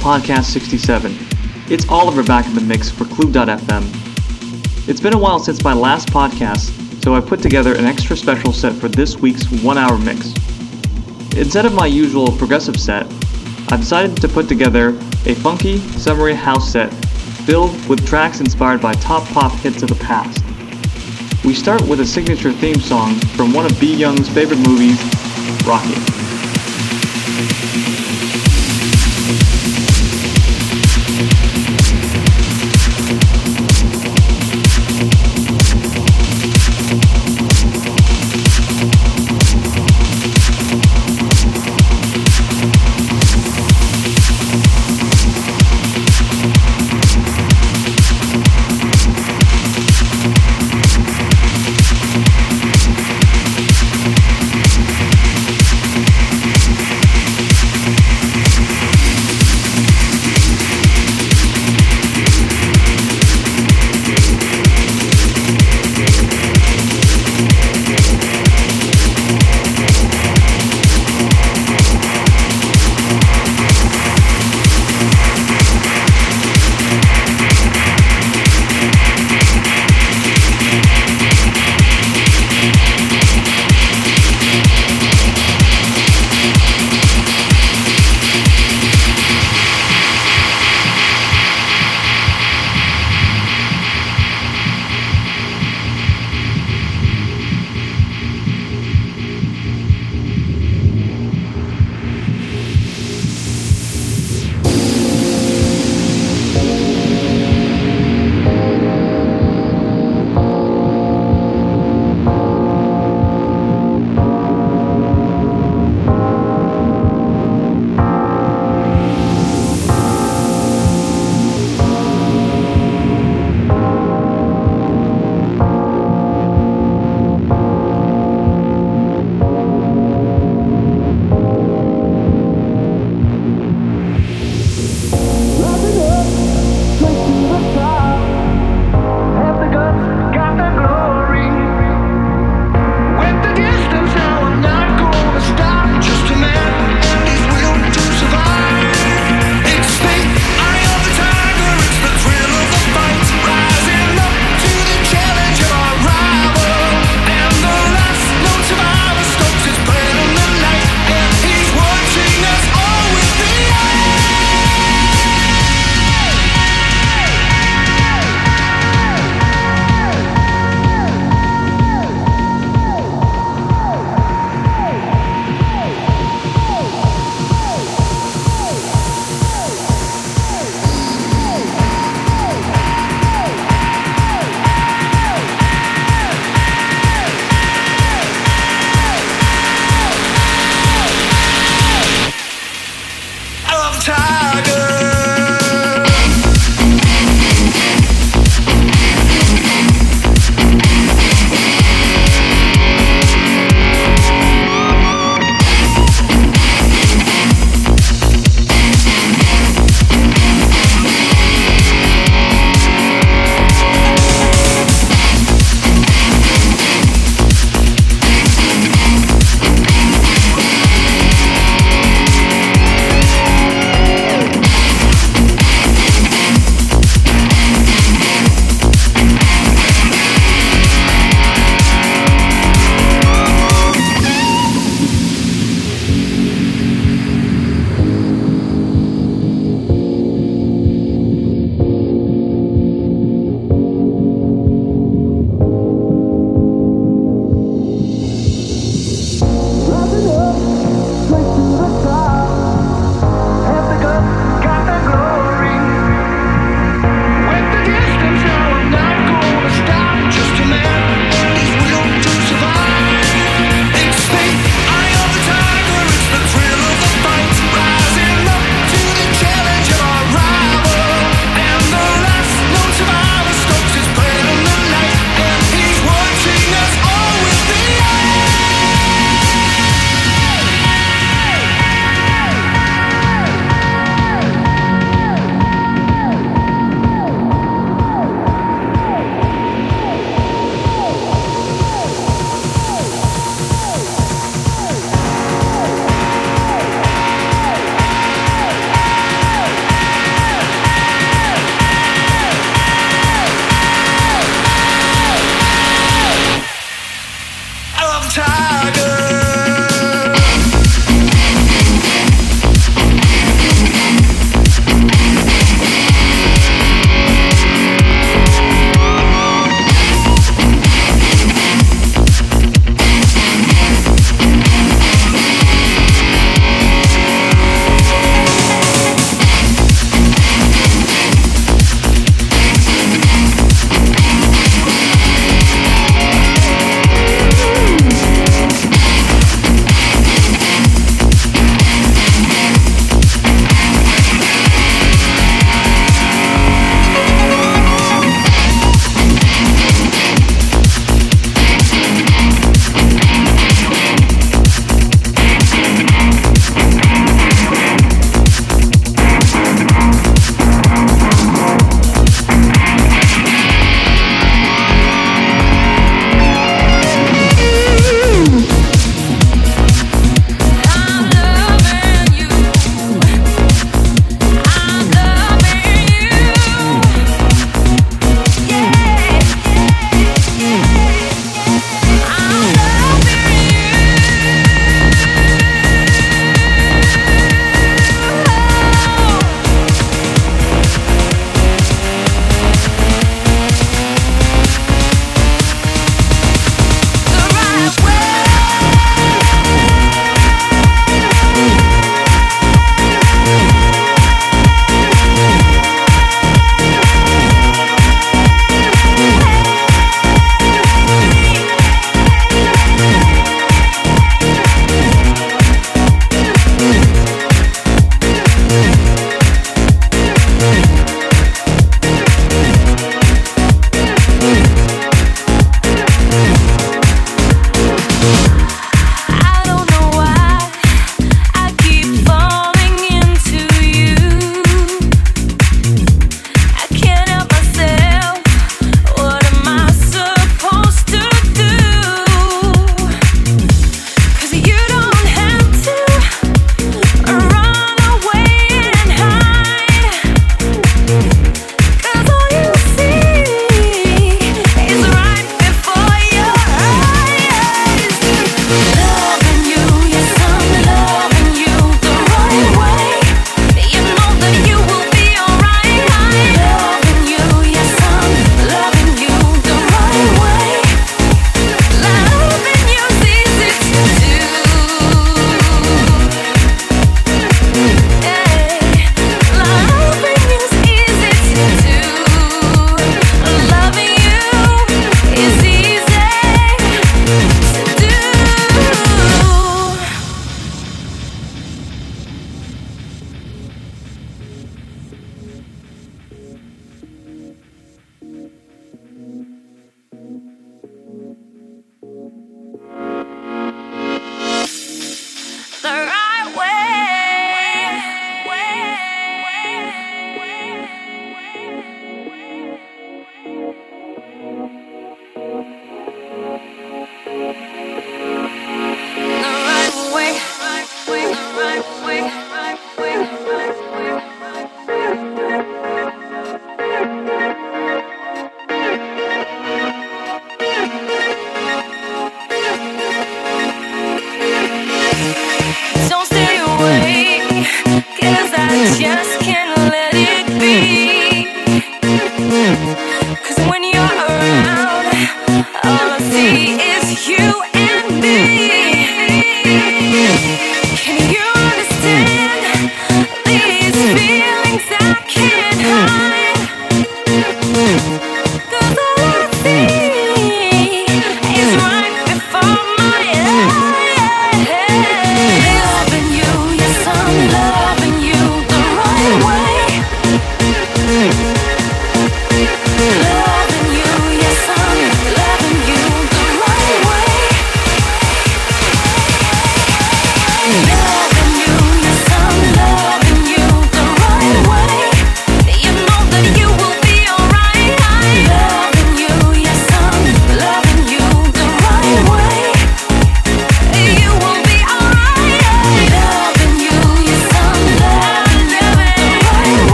Podcast 67. It's Oliver back in the mix for Clue.fm. It's been a while since my last podcast, so I put together an extra special set for this week's one hour mix. Instead of my usual progressive set, I've decided to put together a funky, summery house set filled with tracks inspired by top pop hits of the past. We start with a signature theme song from one of B. Young's favorite movies, Rocky.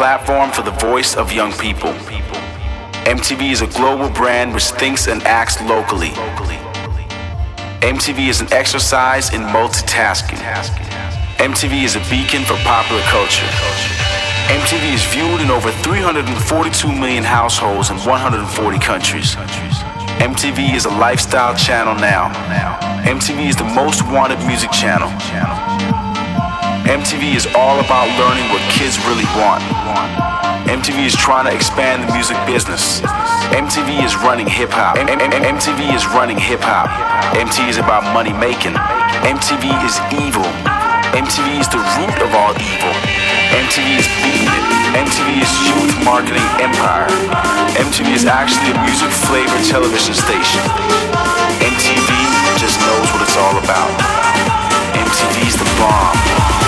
Platform for the voice of young people. MTV is a global brand which thinks and acts locally. MTV is an exercise in multitasking. MTV is a beacon for popular culture. MTV is viewed in over 342 million households in 140 countries. MTV is a lifestyle channel now. MTV is the most wanted music channel. MTV is all about learning what kids really want. MTV is trying to expand the music business. MTV is running hip hop. MTV is running hip hop. MTV is about money making. MTV is evil. MTV is the root of all evil. MTV is beating it. MTV is youth marketing empire. MTV is actually a music flavored television station. MTV just knows what it's all about. MTV's the bomb.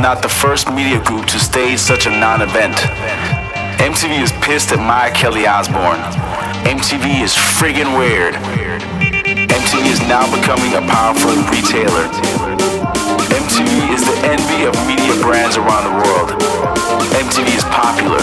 Not the first media group to stage such a non event. MTV is pissed at Maya Kelly Osbourne. MTV is friggin' weird. MTV is now becoming a powerful retailer. MTV is the envy of media brands around the world. MTV is popular.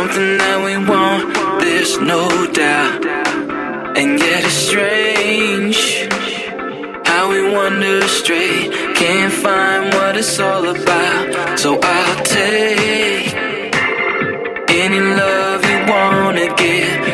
Something that we want, there's no doubt. And yet it's strange how we wander astray, can't find what it's all about. So I'll take any love you wanna get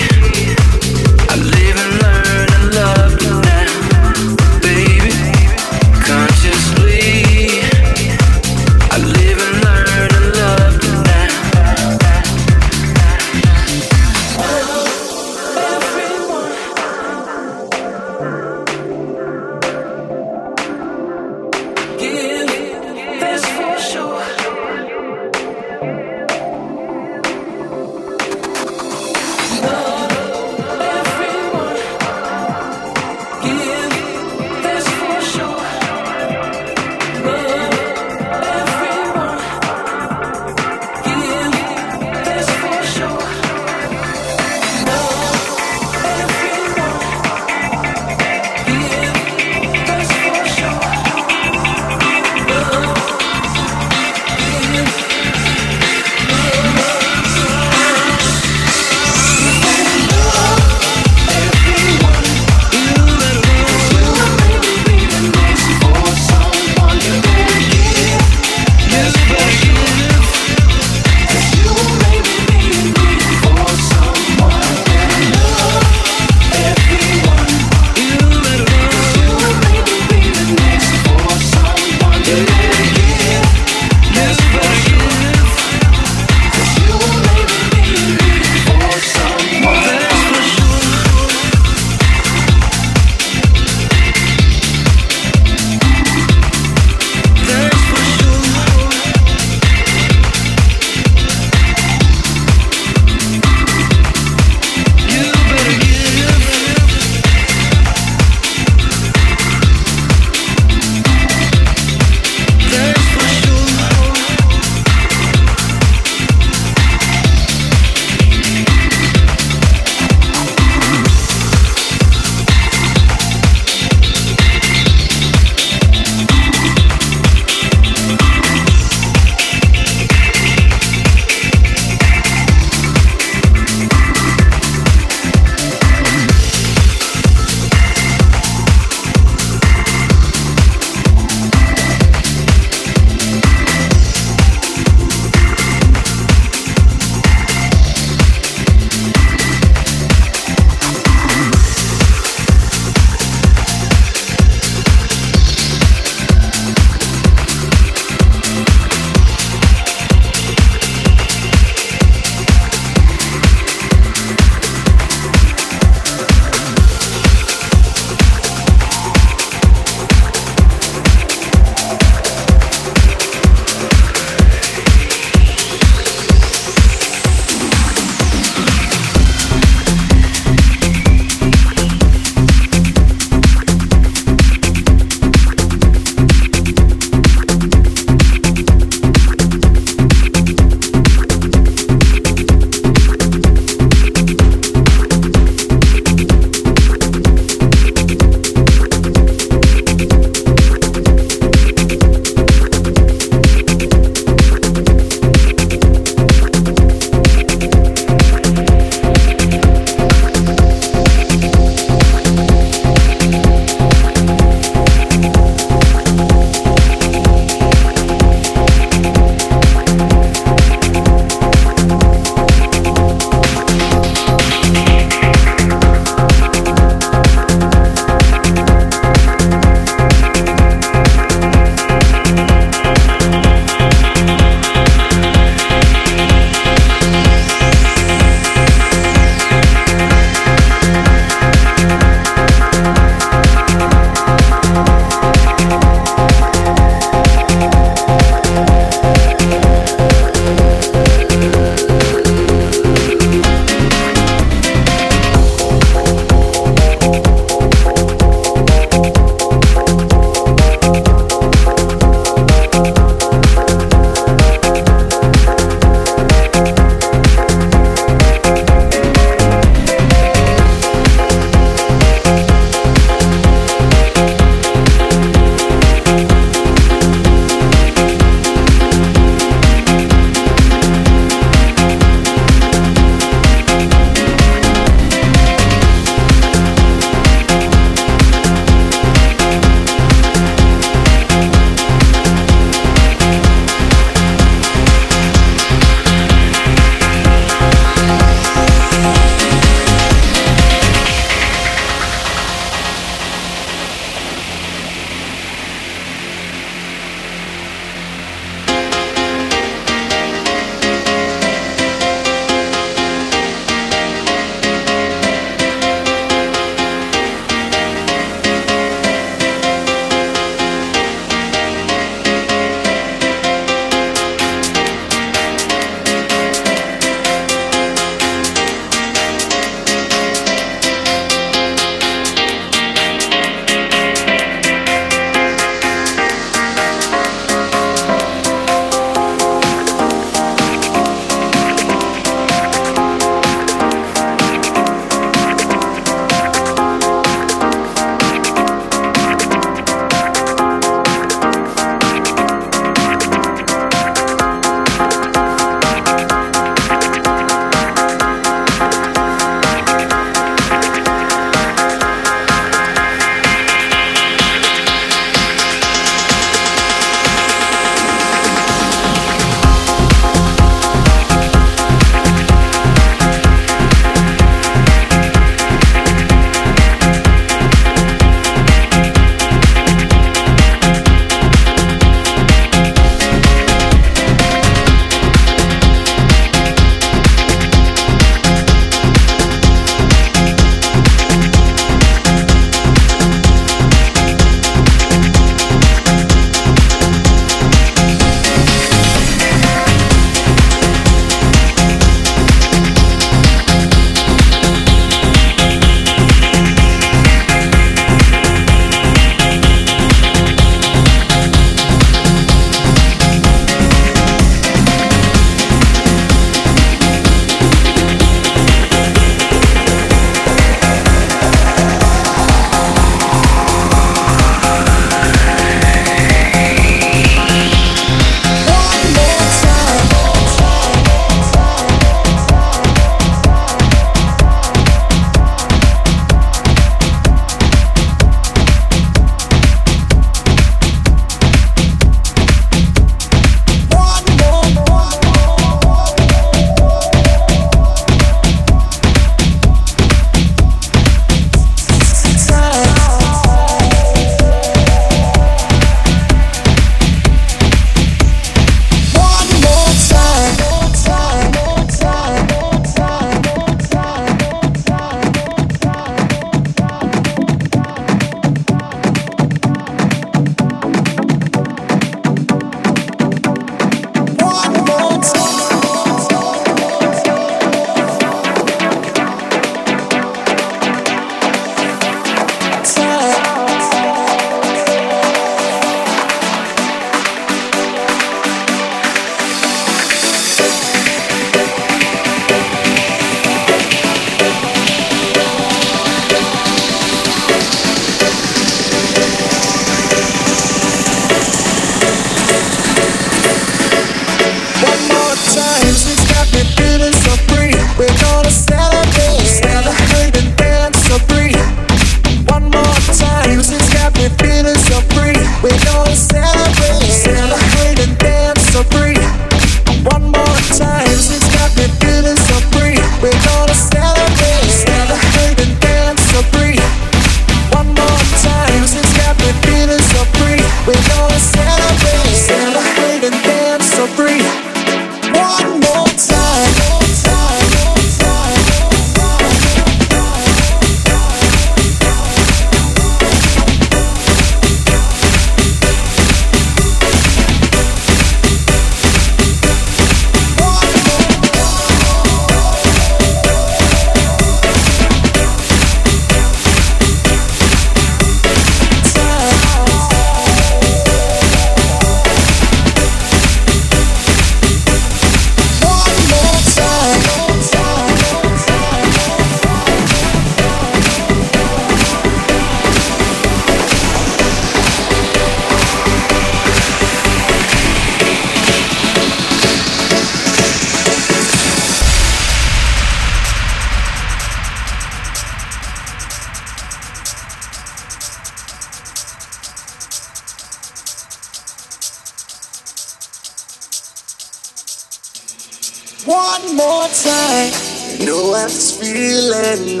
One more time. You know I'm feeling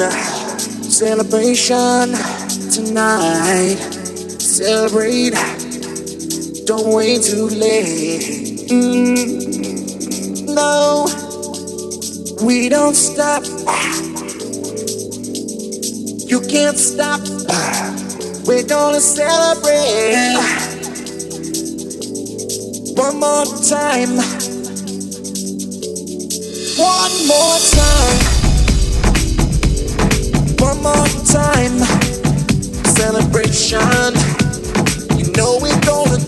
celebration tonight. Celebrate. Don't wait too late. Mm, no, we don't stop. You can't stop. We're gonna celebrate. One more time. One more time. One more time. Celebration. You know we're gonna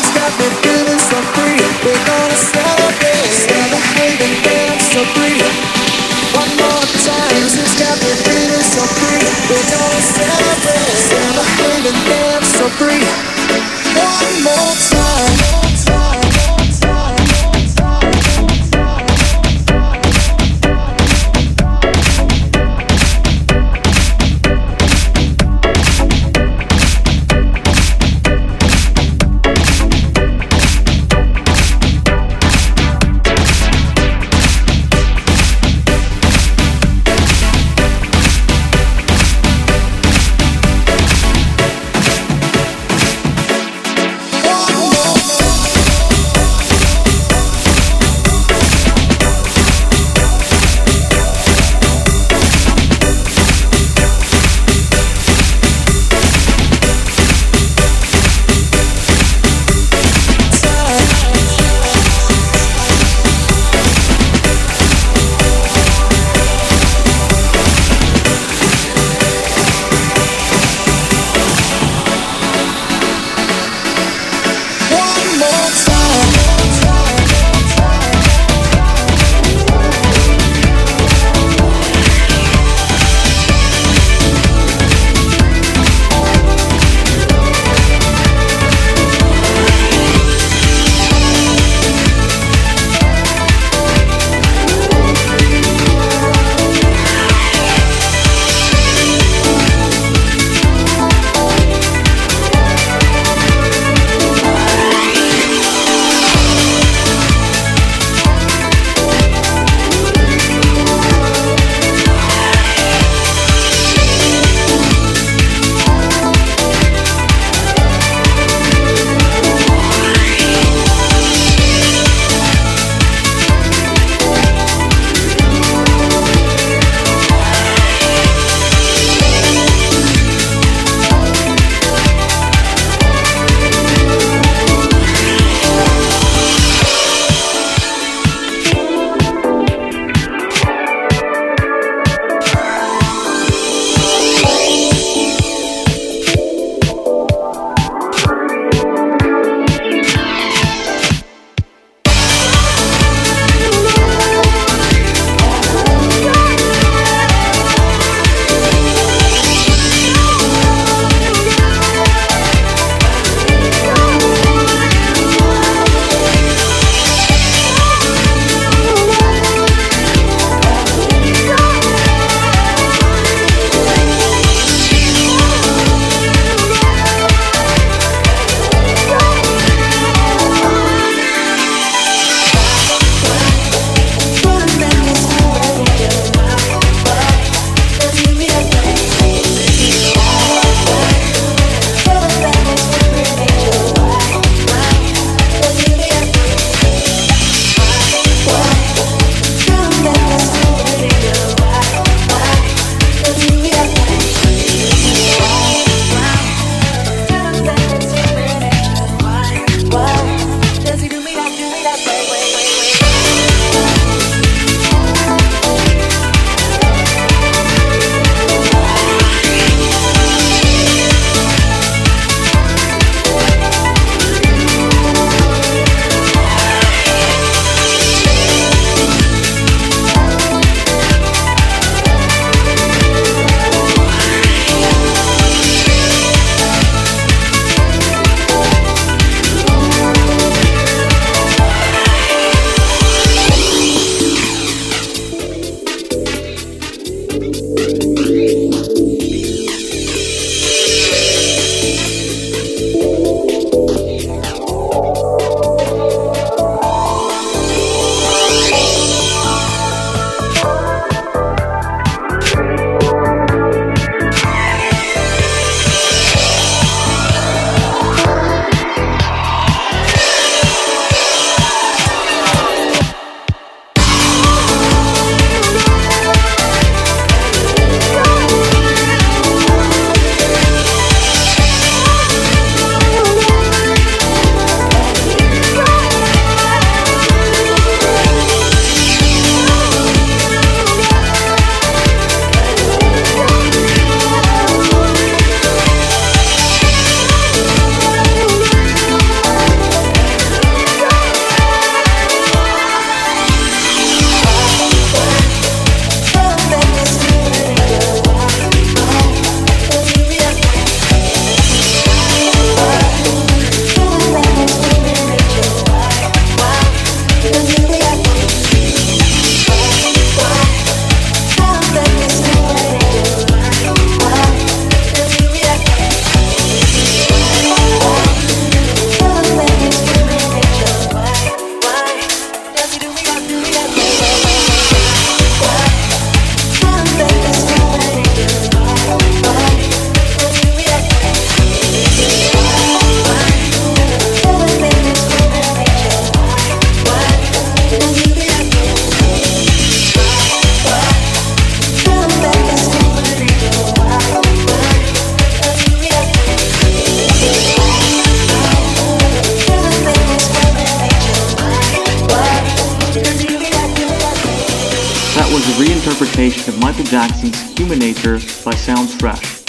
By Sounds Fresh,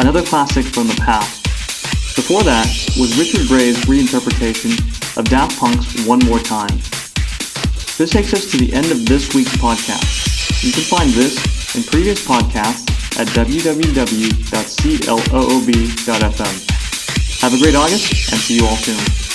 another classic from the past. Before that was Richard Grey's reinterpretation of Daft Punk's One More Time. This takes us to the end of this week's podcast. You can find this and previous podcasts at www.cloob.fm. Have a great August and see you all soon.